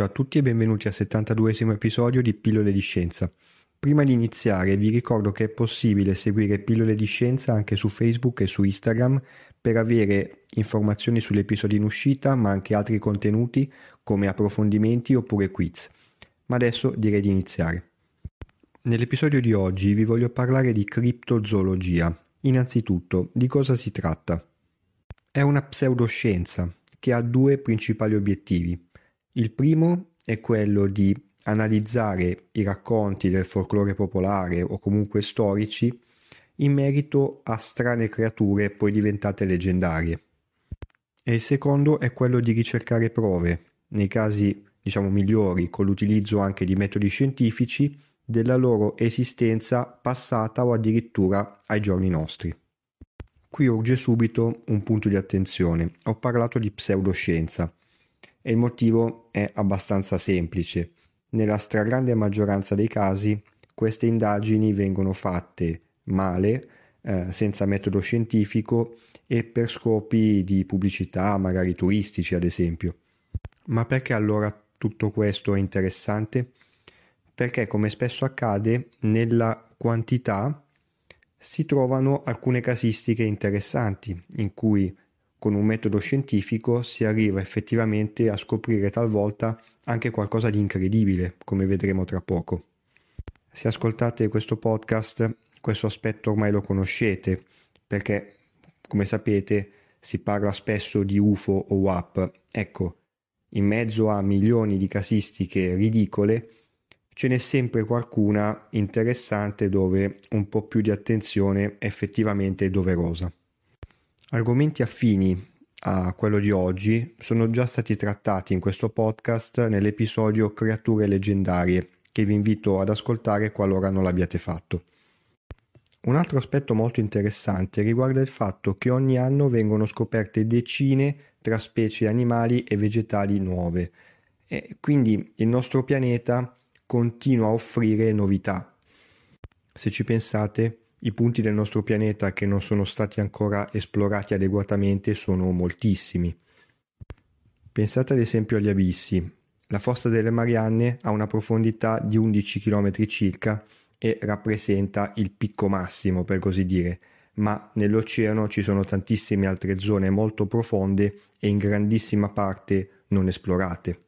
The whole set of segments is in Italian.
Ciao a tutti e benvenuti al 72 episodio di Pillole di Scienza. Prima di iniziare vi ricordo che è possibile seguire Pillole di Scienza anche su Facebook e su Instagram per avere informazioni sugli episodi in uscita ma anche altri contenuti come approfondimenti oppure quiz. Ma adesso direi di iniziare. Nell'episodio di oggi vi voglio parlare di criptozoologia. Innanzitutto, di cosa si tratta? È una pseudoscienza che ha due principali obiettivi il primo è quello di analizzare i racconti del folklore popolare o comunque storici in merito a strane creature poi diventate leggendarie. E il secondo è quello di ricercare prove, nei casi diciamo migliori, con l'utilizzo anche di metodi scientifici, della loro esistenza passata o addirittura ai giorni nostri. Qui urge subito un punto di attenzione. Ho parlato di pseudoscienza e il motivo è abbastanza semplice. Nella stragrande maggioranza dei casi queste indagini vengono fatte male, eh, senza metodo scientifico e per scopi di pubblicità, magari turistici ad esempio. Ma perché allora tutto questo è interessante? Perché come spesso accade nella quantità si trovano alcune casistiche interessanti in cui con un metodo scientifico si arriva effettivamente a scoprire talvolta anche qualcosa di incredibile, come vedremo tra poco. Se ascoltate questo podcast, questo aspetto ormai lo conoscete, perché, come sapete, si parla spesso di UFO o WAP. Ecco, in mezzo a milioni di casistiche ridicole, ce n'è sempre qualcuna interessante dove un po' più di attenzione effettivamente è doverosa. Argomenti affini a quello di oggi sono già stati trattati in questo podcast nell'episodio Creature leggendarie, che vi invito ad ascoltare qualora non l'abbiate fatto. Un altro aspetto molto interessante riguarda il fatto che ogni anno vengono scoperte decine tra specie animali e vegetali nuove e quindi il nostro pianeta continua a offrire novità. Se ci pensate, i punti del nostro pianeta che non sono stati ancora esplorati adeguatamente sono moltissimi. Pensate ad esempio agli abissi. La fossa delle Marianne ha una profondità di 11 km circa e rappresenta il picco massimo, per così dire, ma nell'oceano ci sono tantissime altre zone molto profonde e in grandissima parte non esplorate.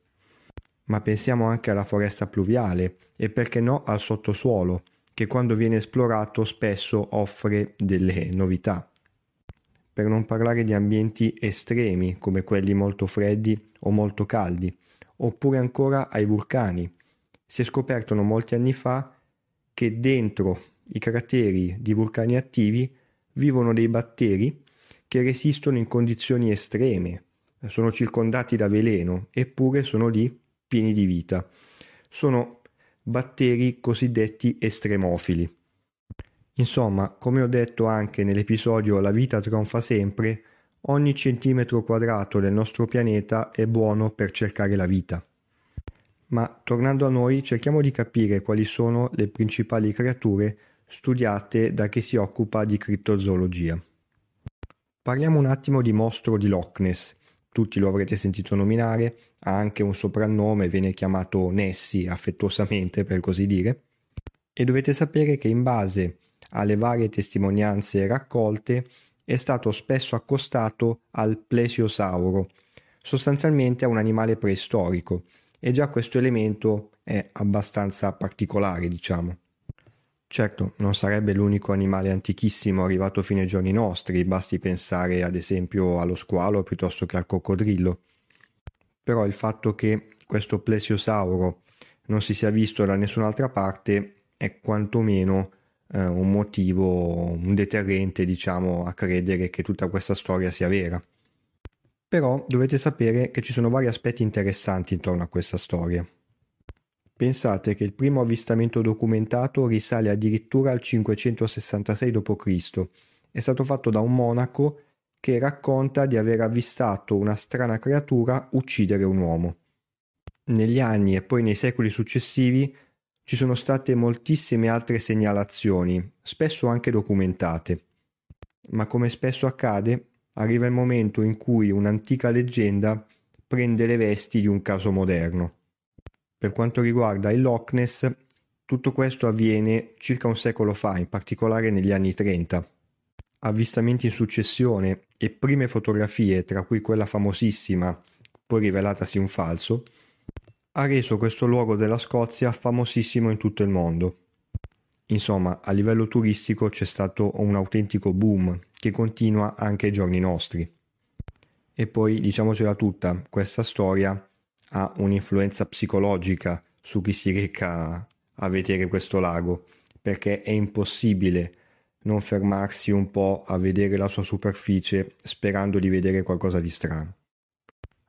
Ma pensiamo anche alla foresta pluviale e perché no al sottosuolo, che quando viene esplorato spesso offre delle novità. Per non parlare di ambienti estremi come quelli molto freddi o molto caldi, oppure ancora ai vulcani. Si è scoperto molti anni fa che dentro i crateri di vulcani attivi vivono dei batteri che resistono in condizioni estreme, sono circondati da veleno, eppure sono lì pieni di vita. Sono batteri cosiddetti estremofili. Insomma, come ho detto anche nell'episodio La vita tronfa sempre, ogni centimetro quadrato del nostro pianeta è buono per cercare la vita. Ma tornando a noi, cerchiamo di capire quali sono le principali creature studiate da chi si occupa di criptozoologia. Parliamo un attimo di mostro di Loch Ness, tutti lo avrete sentito nominare, ha anche un soprannome, viene chiamato Nessie affettuosamente per così dire, e dovete sapere che in base alle varie testimonianze raccolte è stato spesso accostato al plesiosauro, sostanzialmente a un animale preistorico, e già questo elemento è abbastanza particolare, diciamo. Certo, non sarebbe l'unico animale antichissimo arrivato fino ai giorni nostri, basti pensare ad esempio allo squalo piuttosto che al coccodrillo. Però il fatto che questo plesiosauro non si sia visto da nessun'altra parte è quantomeno eh, un motivo, un deterrente, diciamo, a credere che tutta questa storia sia vera. Però dovete sapere che ci sono vari aspetti interessanti intorno a questa storia. Pensate che il primo avvistamento documentato risale addirittura al 566 d.C. È stato fatto da un monaco che racconta di aver avvistato una strana creatura uccidere un uomo. Negli anni e poi nei secoli successivi ci sono state moltissime altre segnalazioni, spesso anche documentate. Ma come spesso accade, arriva il momento in cui un'antica leggenda prende le vesti di un caso moderno. Per quanto riguarda il Loch Ness, tutto questo avviene circa un secolo fa, in particolare negli anni 30. Avvistamenti in successione e prime fotografie, tra cui quella famosissima, poi rivelatasi un falso, ha reso questo luogo della Scozia famosissimo in tutto il mondo. Insomma, a livello turistico c'è stato un autentico boom che continua anche ai giorni nostri. E poi, diciamocela tutta, questa storia ha un'influenza psicologica su chi si reca a vedere questo lago, perché è impossibile non fermarsi un po' a vedere la sua superficie sperando di vedere qualcosa di strano.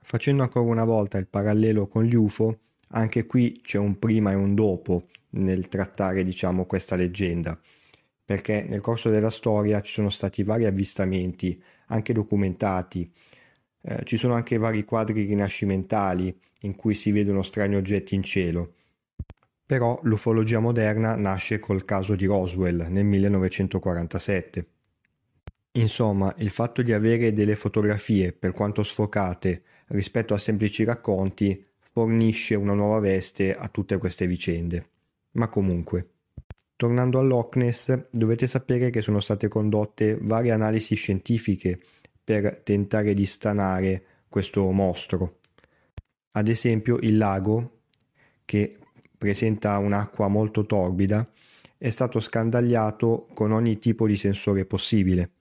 Facendo ancora una volta il parallelo con gli UFO, anche qui c'è un prima e un dopo nel trattare, diciamo, questa leggenda, perché nel corso della storia ci sono stati vari avvistamenti, anche documentati, eh, ci sono anche vari quadri rinascimentali in cui si vedono strani oggetti in cielo. Però l'ufologia moderna nasce col caso di Roswell nel 1947. Insomma, il fatto di avere delle fotografie, per quanto sfocate, rispetto a semplici racconti, fornisce una nuova veste a tutte queste vicende. Ma comunque, tornando all'Loch Ness, dovete sapere che sono state condotte varie analisi scientifiche per tentare di stanare questo mostro. Ad esempio il lago, che presenta un'acqua molto torbida, è stato scandagliato con ogni tipo di sensore possibile.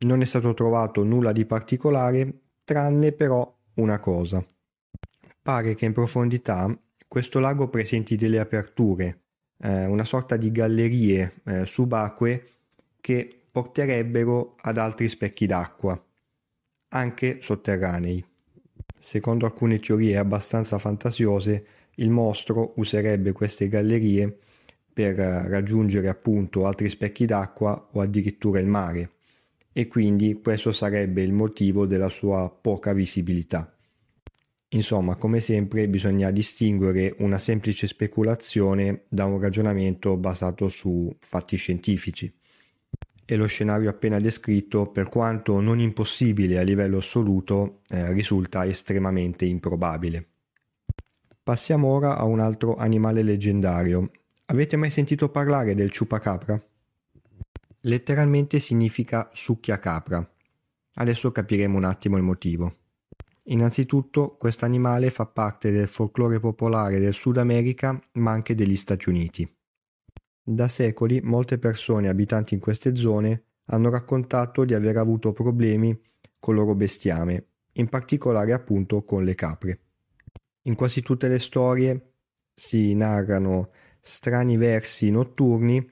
Non è stato trovato nulla di particolare, tranne però una cosa. Pare che in profondità questo lago presenti delle aperture, eh, una sorta di gallerie eh, subacquee che porterebbero ad altri specchi d'acqua, anche sotterranei. Secondo alcune teorie abbastanza fantasiose, il mostro userebbe queste gallerie per raggiungere appunto altri specchi d'acqua o addirittura il mare e quindi questo sarebbe il motivo della sua poca visibilità. Insomma, come sempre bisogna distinguere una semplice speculazione da un ragionamento basato su fatti scientifici e lo scenario appena descritto, per quanto non impossibile a livello assoluto, eh, risulta estremamente improbabile. Passiamo ora a un altro animale leggendario. Avete mai sentito parlare del ciupacabra? Letteralmente significa succhia capra. Adesso capiremo un attimo il motivo. Innanzitutto, questo animale fa parte del folklore popolare del Sud America, ma anche degli Stati Uniti. Da secoli molte persone abitanti in queste zone hanno raccontato di aver avuto problemi con loro bestiame, in particolare appunto con le capre. In quasi tutte le storie si narrano strani versi notturni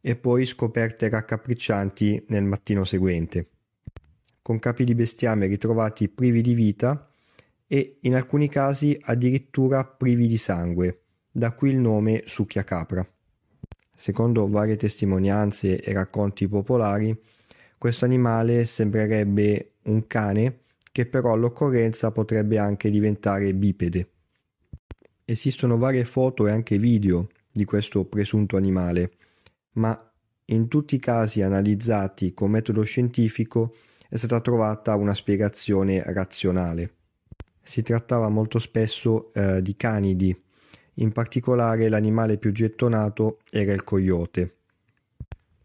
e poi scoperte raccapriccianti nel mattino seguente, con capi di bestiame ritrovati privi di vita e in alcuni casi addirittura privi di sangue, da qui il nome succhia capra. Secondo varie testimonianze e racconti popolari, questo animale sembrerebbe un cane che però all'occorrenza potrebbe anche diventare bipede. Esistono varie foto e anche video di questo presunto animale, ma in tutti i casi analizzati con metodo scientifico è stata trovata una spiegazione razionale. Si trattava molto spesso eh, di canidi in particolare l'animale più gettonato era il coyote.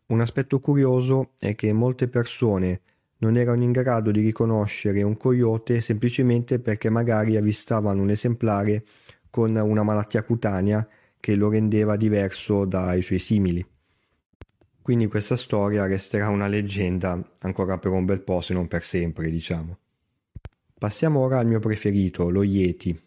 Un aspetto curioso è che molte persone non erano in grado di riconoscere un coyote semplicemente perché magari avvistavano un esemplare con una malattia cutanea che lo rendeva diverso dai suoi simili. Quindi questa storia resterà una leggenda ancora per un bel po', se non per sempre, diciamo. Passiamo ora al mio preferito, lo Yeti.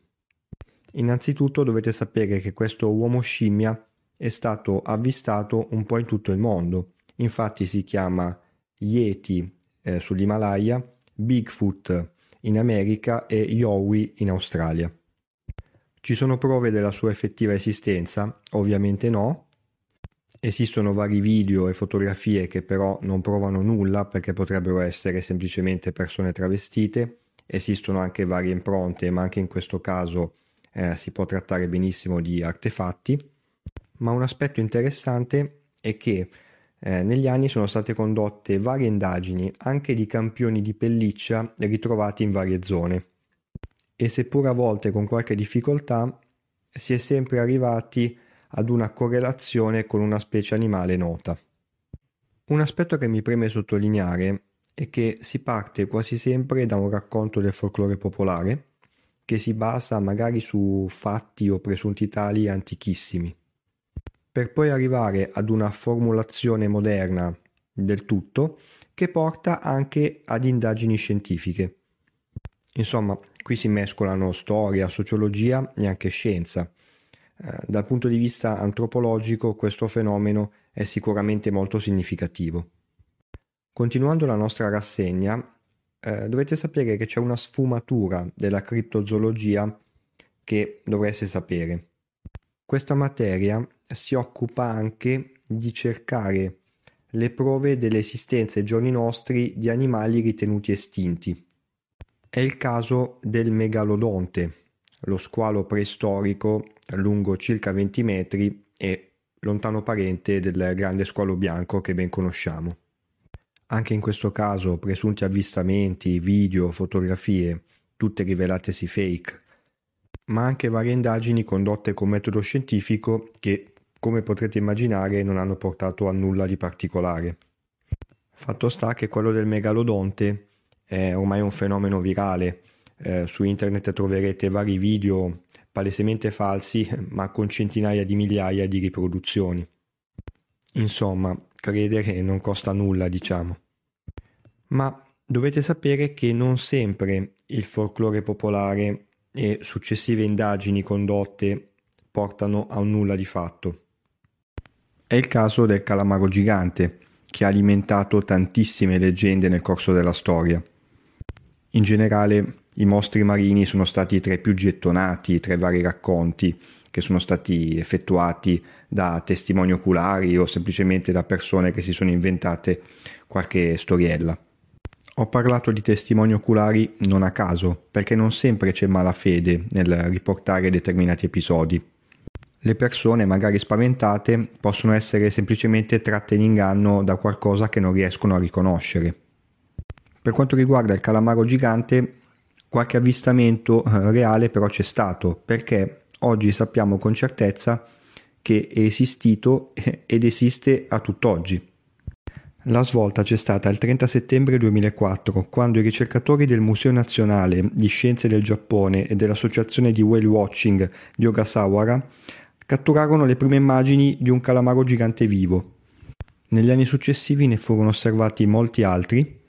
Innanzitutto dovete sapere che questo uomo scimmia è stato avvistato un po' in tutto il mondo. Infatti si chiama Yeti eh, sull'Himalaya, Bigfoot in America e Yowie in Australia. Ci sono prove della sua effettiva esistenza? Ovviamente no, Esistono vari video e fotografie che però non provano nulla perché potrebbero essere semplicemente persone travestite. Esistono anche varie impronte, ma anche in questo caso eh, si può trattare benissimo di artefatti. Ma un aspetto interessante è che eh, negli anni sono state condotte varie indagini anche di campioni di pelliccia ritrovati in varie zone. E seppur a volte con qualche difficoltà, si è sempre arrivati ad una correlazione con una specie animale nota. Un aspetto che mi preme sottolineare è che si parte quasi sempre da un racconto del folklore popolare che si basa magari su fatti o presunti tali antichissimi, per poi arrivare ad una formulazione moderna del tutto che porta anche ad indagini scientifiche. Insomma, qui si mescolano storia, sociologia e anche scienza, eh, dal punto di vista antropologico questo fenomeno è sicuramente molto significativo. Continuando la nostra rassegna, eh, dovete sapere che c'è una sfumatura della criptozoologia che dovreste sapere. Questa materia si occupa anche di cercare le prove dell'esistenza ai giorni nostri di animali ritenuti estinti. È il caso del megalodonte, lo squalo preistorico lungo circa 20 metri e lontano parente del grande squalo bianco che ben conosciamo. Anche in questo caso presunti avvistamenti, video, fotografie, tutte rivelatesi fake, ma anche varie indagini condotte con metodo scientifico che, come potrete immaginare, non hanno portato a nulla di particolare. Fatto sta che quello del megalodonte è ormai un fenomeno virale, eh, su internet troverete vari video palesemente falsi, ma con centinaia di migliaia di riproduzioni. Insomma, credere non costa nulla, diciamo. Ma dovete sapere che non sempre il folklore popolare e successive indagini condotte portano a un nulla di fatto. È il caso del calamaro gigante, che ha alimentato tantissime leggende nel corso della storia. In generale, i mostri marini sono stati tra i più gettonati tra i vari racconti che sono stati effettuati da testimoni oculari o semplicemente da persone che si sono inventate qualche storiella. Ho parlato di testimoni oculari non a caso, perché non sempre c'è malafede nel riportare determinati episodi. Le persone, magari spaventate, possono essere semplicemente tratte in inganno da qualcosa che non riescono a riconoscere. Per quanto riguarda il calamaro gigante, Qualche avvistamento eh, reale però c'è stato perché oggi sappiamo con certezza che è esistito ed esiste a tutt'oggi. La svolta c'è stata il 30 settembre 2004, quando i ricercatori del Museo Nazionale di Scienze del Giappone e dell'Associazione di Whale Watching di Ogasawara catturarono le prime immagini di un calamaro gigante vivo. Negli anni successivi ne furono osservati molti altri,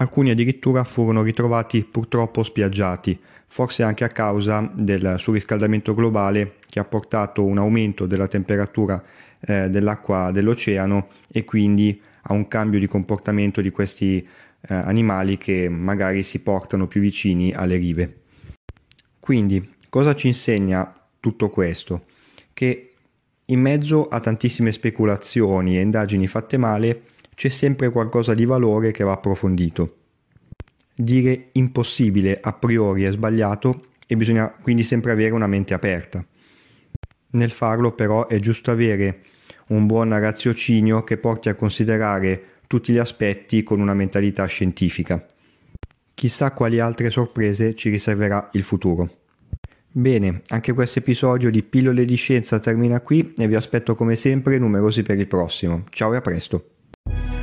Alcuni addirittura furono ritrovati purtroppo spiaggiati, forse anche a causa del surriscaldamento globale che ha portato un aumento della temperatura eh, dell'acqua dell'oceano e quindi a un cambio di comportamento di questi eh, animali che magari si portano più vicini alle rive. Quindi, cosa ci insegna tutto questo? Che in mezzo a tantissime speculazioni e indagini fatte male, c'è sempre qualcosa di valore che va approfondito. Dire impossibile a priori è sbagliato e bisogna quindi sempre avere una mente aperta. Nel farlo però è giusto avere un buon raziocinio che porti a considerare tutti gli aspetti con una mentalità scientifica. Chissà quali altre sorprese ci riserverà il futuro. Bene, anche questo episodio di Pillole di Scienza termina qui e vi aspetto come sempre numerosi per il prossimo. Ciao e a presto! Thank you.